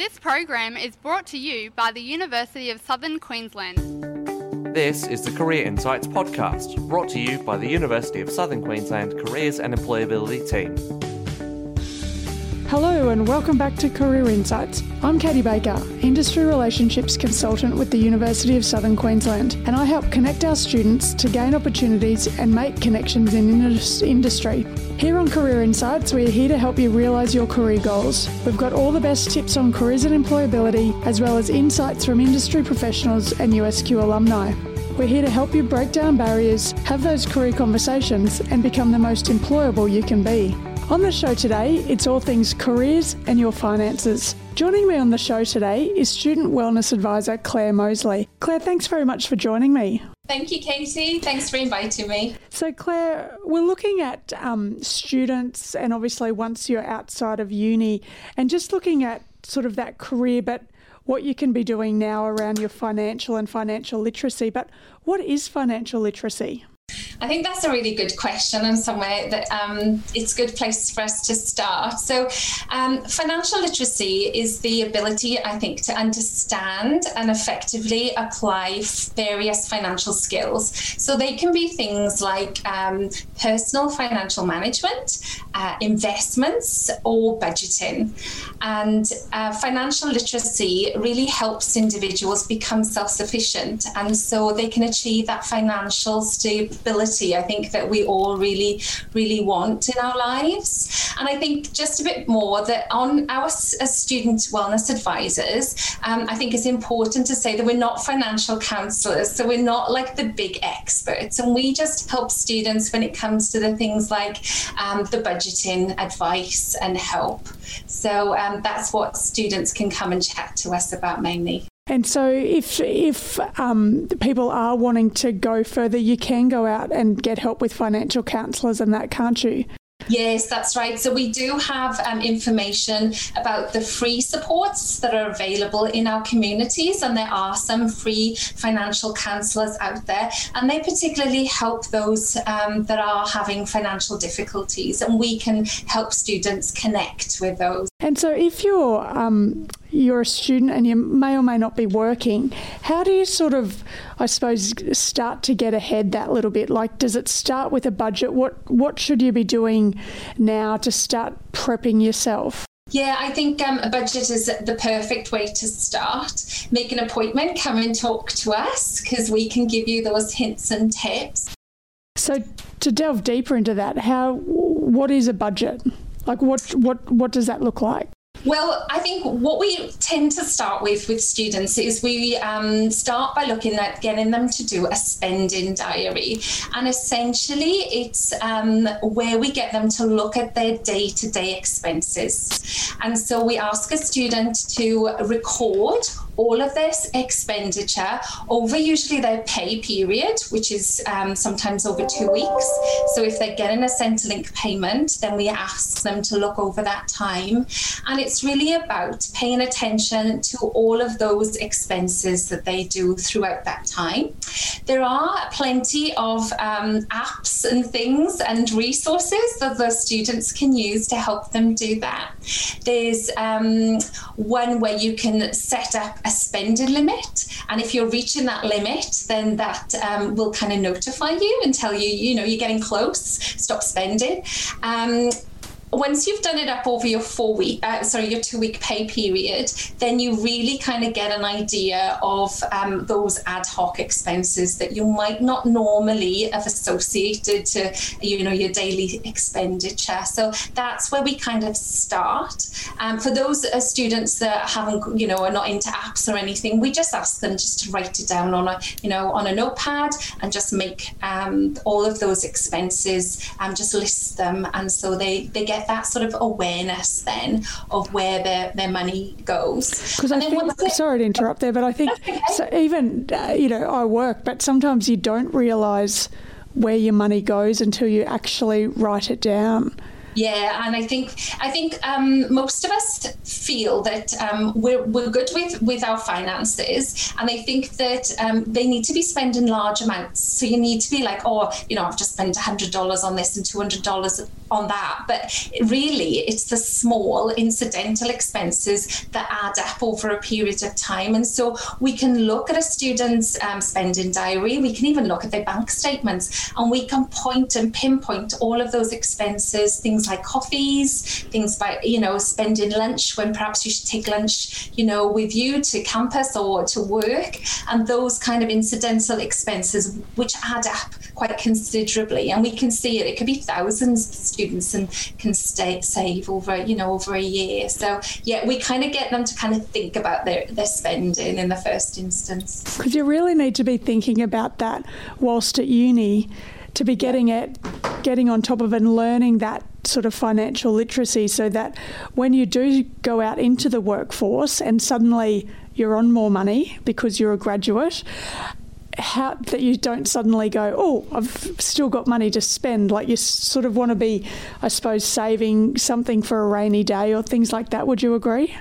This program is brought to you by the University of Southern Queensland. This is the Career Insights podcast, brought to you by the University of Southern Queensland Careers and Employability Team. Hello and welcome back to Career Insights. I'm Katie Baker, Industry Relationships Consultant with the University of Southern Queensland, and I help connect our students to gain opportunities and make connections in industry. Here on Career Insights, we're here to help you realise your career goals. We've got all the best tips on careers and employability, as well as insights from industry professionals and USQ alumni. We're here to help you break down barriers, have those career conversations, and become the most employable you can be. On the show today, it's all things careers and your finances. Joining me on the show today is Student Wellness Advisor Clare Moseley. Clare, thanks very much for joining me. Thank you, Katie. Thanks for inviting me. So, Clare, we're looking at um, students, and obviously, once you're outside of uni, and just looking at sort of that career, but what you can be doing now around your financial and financial literacy. But what is financial literacy? I think that's a really good question and somewhere that um, it's a good place for us to start. So, um, financial literacy is the ability, I think, to understand and effectively apply various financial skills. So, they can be things like um, personal financial management, uh, investments, or budgeting. And uh, financial literacy really helps individuals become self sufficient. And so they can achieve that financial stability I think that we all really, really want in our lives. And I think just a bit more that on our as student wellness advisors, um, I think it's important to say that we're not financial counselors, so we're not like the big experts, and we just help students when it comes to the things like um, the budgeting advice and help. So um, that's what students can come and chat to us about mainly. And so, if if um, people are wanting to go further, you can go out and get help with financial counsellors and that, can't you? Yes, that's right. So we do have um, information about the free supports that are available in our communities, and there are some free financial counsellors out there, and they particularly help those um, that are having financial difficulties, and we can help students connect with those. And so, if you're um, you're a student and you may or may not be working, how do you sort of, I suppose, start to get ahead that little bit? Like, does it start with a budget? What what should you be doing now to start prepping yourself? Yeah, I think um, a budget is the perfect way to start. Make an appointment, come and talk to us because we can give you those hints and tips. So, to delve deeper into that, how what is a budget? Like, what what what does that look like? Well, I think what we tend to start with with students is we um, start by looking at getting them to do a spending diary. And essentially, it's um, where we get them to look at their day to day expenses. And so we ask a student to record all of this expenditure over usually their pay period, which is um, sometimes over two weeks. So if they're getting a Centrelink payment, then we ask them to look over that time. And it's really about paying attention to all of those expenses that they do throughout that time. There are plenty of um, apps and things and resources that the students can use to help them do that. There's um, one where you can set up a spending limit. And if you're reaching that limit, then that um, will kind of notify you and tell you, you know, you're getting close, stop spending. Um, once you've done it up over your four week, uh, sorry, your two week pay period, then you really kind of get an idea of um, those ad hoc expenses that you might not normally have associated to, you know, your daily expenditure. So that's where we kind of start. Um, for those uh, students that haven't, you know, are not into apps or anything, we just ask them just to write it down on a, you know, on a notepad and just make um, all of those expenses and just list them, and so they they get get that sort of awareness then of where their, their money goes. Because I think, sorry to interrupt there, but I think okay. so even, uh, you know, I work, but sometimes you don't realise where your money goes until you actually write it down. Yeah, and I think I think um, most of us feel that um, we're, we're good with with our finances, and they think that um, they need to be spending large amounts. So you need to be like, oh, you know, I've just spent hundred dollars on this and two hundred dollars on that. But really, it's the small incidental expenses that add up over a period of time. And so we can look at a student's um, spending diary, we can even look at their bank statements, and we can point and pinpoint all of those expenses, things like coffees, things like, you know, spending lunch when perhaps you should take lunch, you know, with you to campus or to work, and those kind of incidental expenses which add up quite considerably. And we can see it, it could be thousands of students and can stay save over you know over a year so yeah we kind of get them to kind of think about their, their spending in the first instance because you really need to be thinking about that whilst at uni to be getting it getting on top of and learning that sort of financial literacy so that when you do go out into the workforce and suddenly you're on more money because you're a graduate how that you don't suddenly go, oh, I've still got money to spend. Like you sort of want to be, I suppose, saving something for a rainy day or things like that. Would you agree?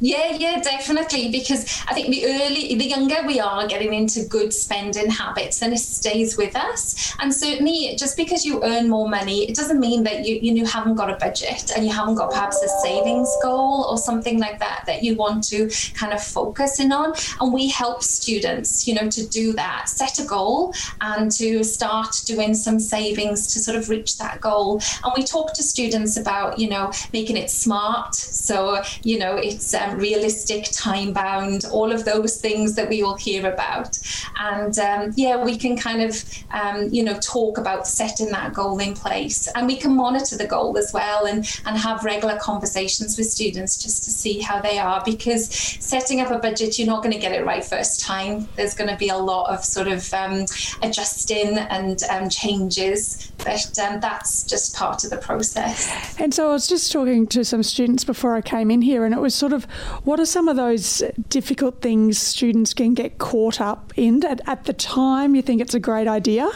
Yeah, yeah, definitely. Because I think the early, the younger we are getting into good spending habits, then it stays with us. And certainly, just because you earn more money, it doesn't mean that you you haven't got a budget and you haven't got perhaps a savings goal or something like that that you want to kind of focus in on. And we help students, you know, to do that, set a goal and to start doing some savings to sort of reach that goal. And we talk to students about, you know, making it smart. So, you know, it's um, realistic, time bound, all of those things that we all hear about. And um, yeah, we can kind of, um, you know, talk about setting that goal in place. And we can monitor the goal as well and, and have regular conversations with students just to see how they are. Because setting up a budget, you're not going to get it right first time. There's going to be a lot of sort of um, adjusting and um, changes, but um, that's just part of the process. And so I was just talking to some students before I came in here, and it was sort of what are some of those difficult things students can get caught up in at, at the time you think it's a great idea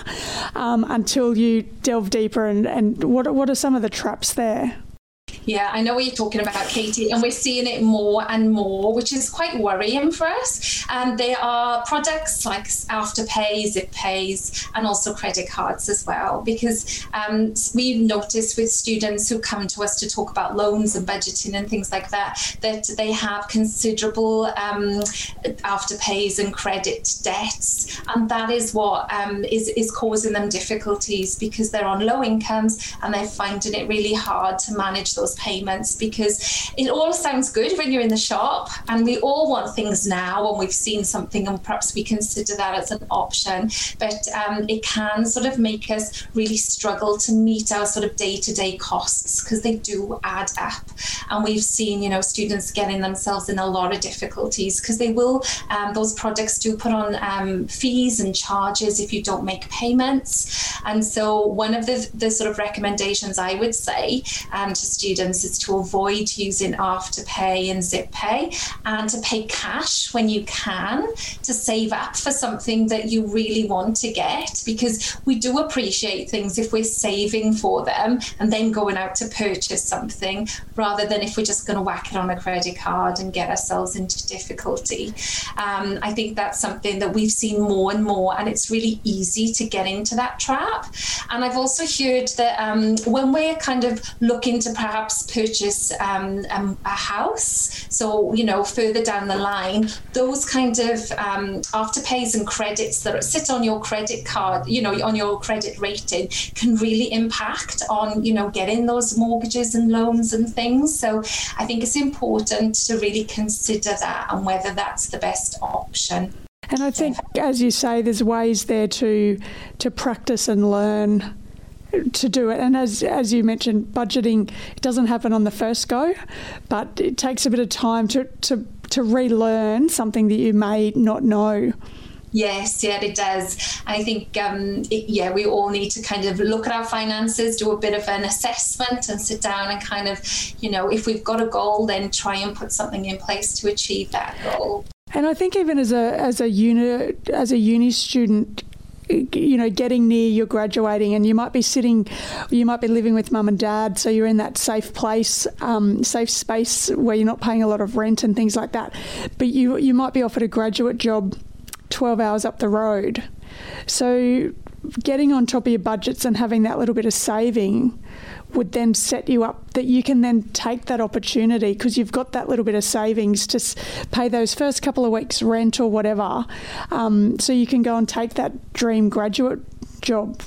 um, until you delve deeper and, and what, what are some of the traps there? Yeah, I know what you're talking about, Katie, and we're seeing it more and more, which is quite worrying for us. And there are products like Afterpay, Zip Pays, and also credit cards as well, because um, we've noticed with students who come to us to talk about loans and budgeting and things like that, that they have considerable um, afterpays and credit debts, and that is what um, is is causing them difficulties because they're on low incomes and they're finding it really hard to manage those payments because it all sounds good when you're in the shop and we all want things now and we've seen something and perhaps we consider that as an option. But um, it can sort of make us really struggle to meet our sort of day to day costs because they do add up. And we've seen, you know, students getting themselves in a lot of difficulties because they will, um, those projects do put on um, fees and charges if you don't make payments. And so one of the, the sort of recommendations I would say um, to students is to avoid using Afterpay and ZipPay and to pay cash when you can to save up for something that you really want to get because we do appreciate things if we're saving for them and then going out to purchase something rather than if we're just going to whack it on a credit card and get ourselves into difficulty. Um, I think that's something that we've seen more and more, and it's really easy to get into that trap. And I've also heard that um, when we're kind of looking to perhaps perhaps purchase um, a house. So, you know, further down the line, those kind of um, afterpays and credits that sit on your credit card, you know, on your credit rating can really impact on, you know, getting those mortgages and loans and things. So I think it's important to really consider that and whether that's the best option. And I think, as you say, there's ways there to to practice and learn to do it. And as as you mentioned, budgeting it doesn't happen on the first go, but it takes a bit of time to to to relearn something that you may not know. Yes, yeah, it does. I think, um, it, yeah, we all need to kind of look at our finances, do a bit of an assessment, and sit down and kind of, you know, if we've got a goal, then try and put something in place to achieve that goal. And I think even as a as a uni as a uni student, you know, getting near your graduating, and you might be sitting, you might be living with mum and dad, so you're in that safe place, um, safe space where you're not paying a lot of rent and things like that. But you you might be offered a graduate job 12 hours up the road. So getting on top of your budgets and having that little bit of saving would then set you up that you can then take that opportunity because you've got that little bit of savings to pay those first couple of weeks rent or whatever. Um, so you can go and take that dream graduate job.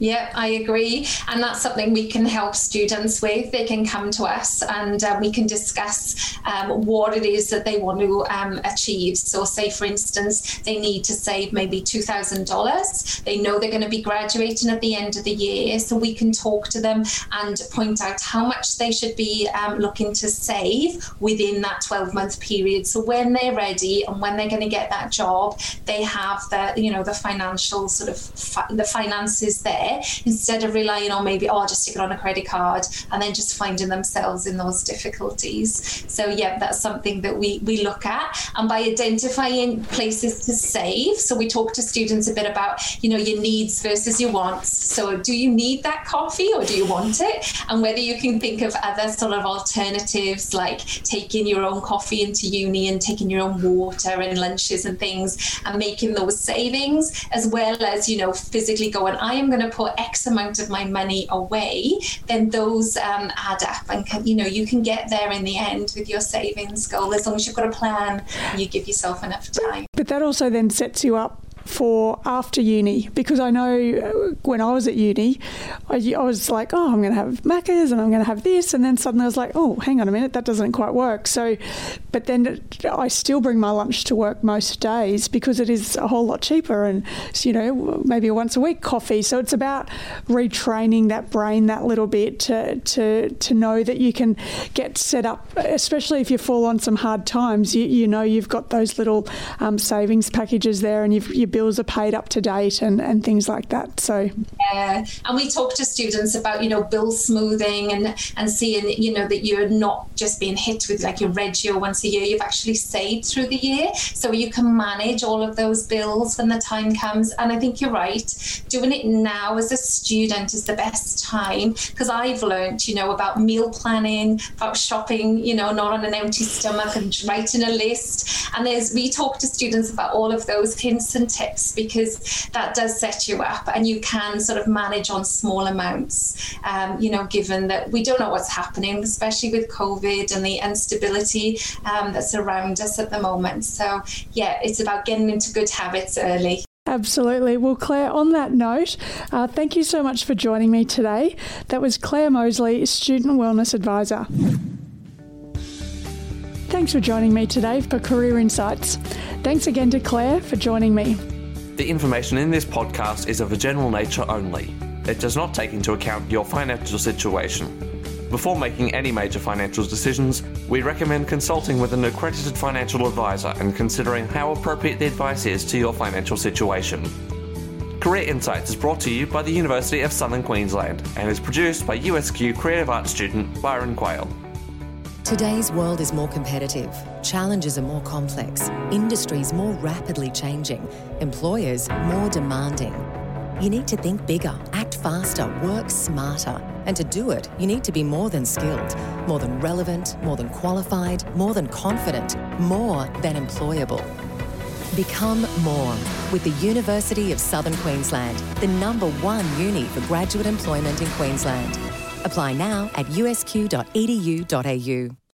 Yeah, I agree. And that's something we can help students with. They can come to us and um, we can discuss um, what it is that they want to um, achieve. So, say for instance, they need to save maybe $2,000. They know they're going to be graduating at the end of the year. So, we can talk to them and point out how much they should be um, looking to save within that 12 month period. So, when they're ready and when they're going to get that job, they have the, you know, the financial sort of fi- the finances there instead of relying on maybe, oh, I'll just stick it on a credit card and then just finding themselves in those difficulties. So, yeah, that's something that we, we look at. And by identifying places to save, so we talk to students a bit about, you know, your needs versus your wants. So, do you need that coffee or do you want it? And whether you can think of other sort of alternatives like taking your own coffee into uni and taking your own water and lunches and things and making those savings, as well as, you know, physically going, I am going to put X amount of my money away, then those um, add up, and can, you know you can get there in the end with your savings goal as long as you've got a plan. You give yourself enough time. But that also then sets you up for after uni because I know uh, when I was at uni, I, I was like, oh, I'm going to have Maccas and I'm going to have this. And then suddenly I was like, oh, hang on a minute, that doesn't quite work. So, but then I still bring my lunch to work most days because it is a whole lot cheaper and, you know, maybe once a week coffee. So it's about retraining that brain that little bit to, to, to know that you can get set up, especially if you fall on some hard times, you, you know, you've got those little um, savings packages there and you've, you bills are paid up to date and, and things like that. So yeah, and we talk to students about you know bill smoothing and and seeing you know that you're not just being hit with like your rego once a year. You've actually saved through the year, so you can manage all of those bills when the time comes. And I think you're right. Doing it now as a student is the best time because I've learned you know about meal planning, about shopping, you know, not on an empty stomach and writing a list. And there's we talk to students about all of those hints and tips tips because that does set you up and you can sort of manage on small amounts, um, you know, given that we don't know what's happening, especially with COVID and the instability um, that's around us at the moment. So, yeah, it's about getting into good habits early. Absolutely. Well, Clare, on that note, uh, thank you so much for joining me today. That was Clare Moseley, Student Wellness Advisor. Thanks for joining me today for Career Insights. Thanks again to Clare for joining me. The information in this podcast is of a general nature only. It does not take into account your financial situation. Before making any major financial decisions, we recommend consulting with an accredited financial advisor and considering how appropriate the advice is to your financial situation. Career Insights is brought to you by the University of Southern Queensland and is produced by USQ Creative Arts student Byron Queale. Today's world is more competitive, challenges are more complex, industries more rapidly changing, employers more demanding. You need to think bigger, act faster, work smarter. And to do it, you need to be more than skilled, more than relevant, more than qualified, more than confident, more than employable. Become more with the University of Southern Queensland, the number one uni for graduate employment in Queensland. Apply now at usq.edu.au.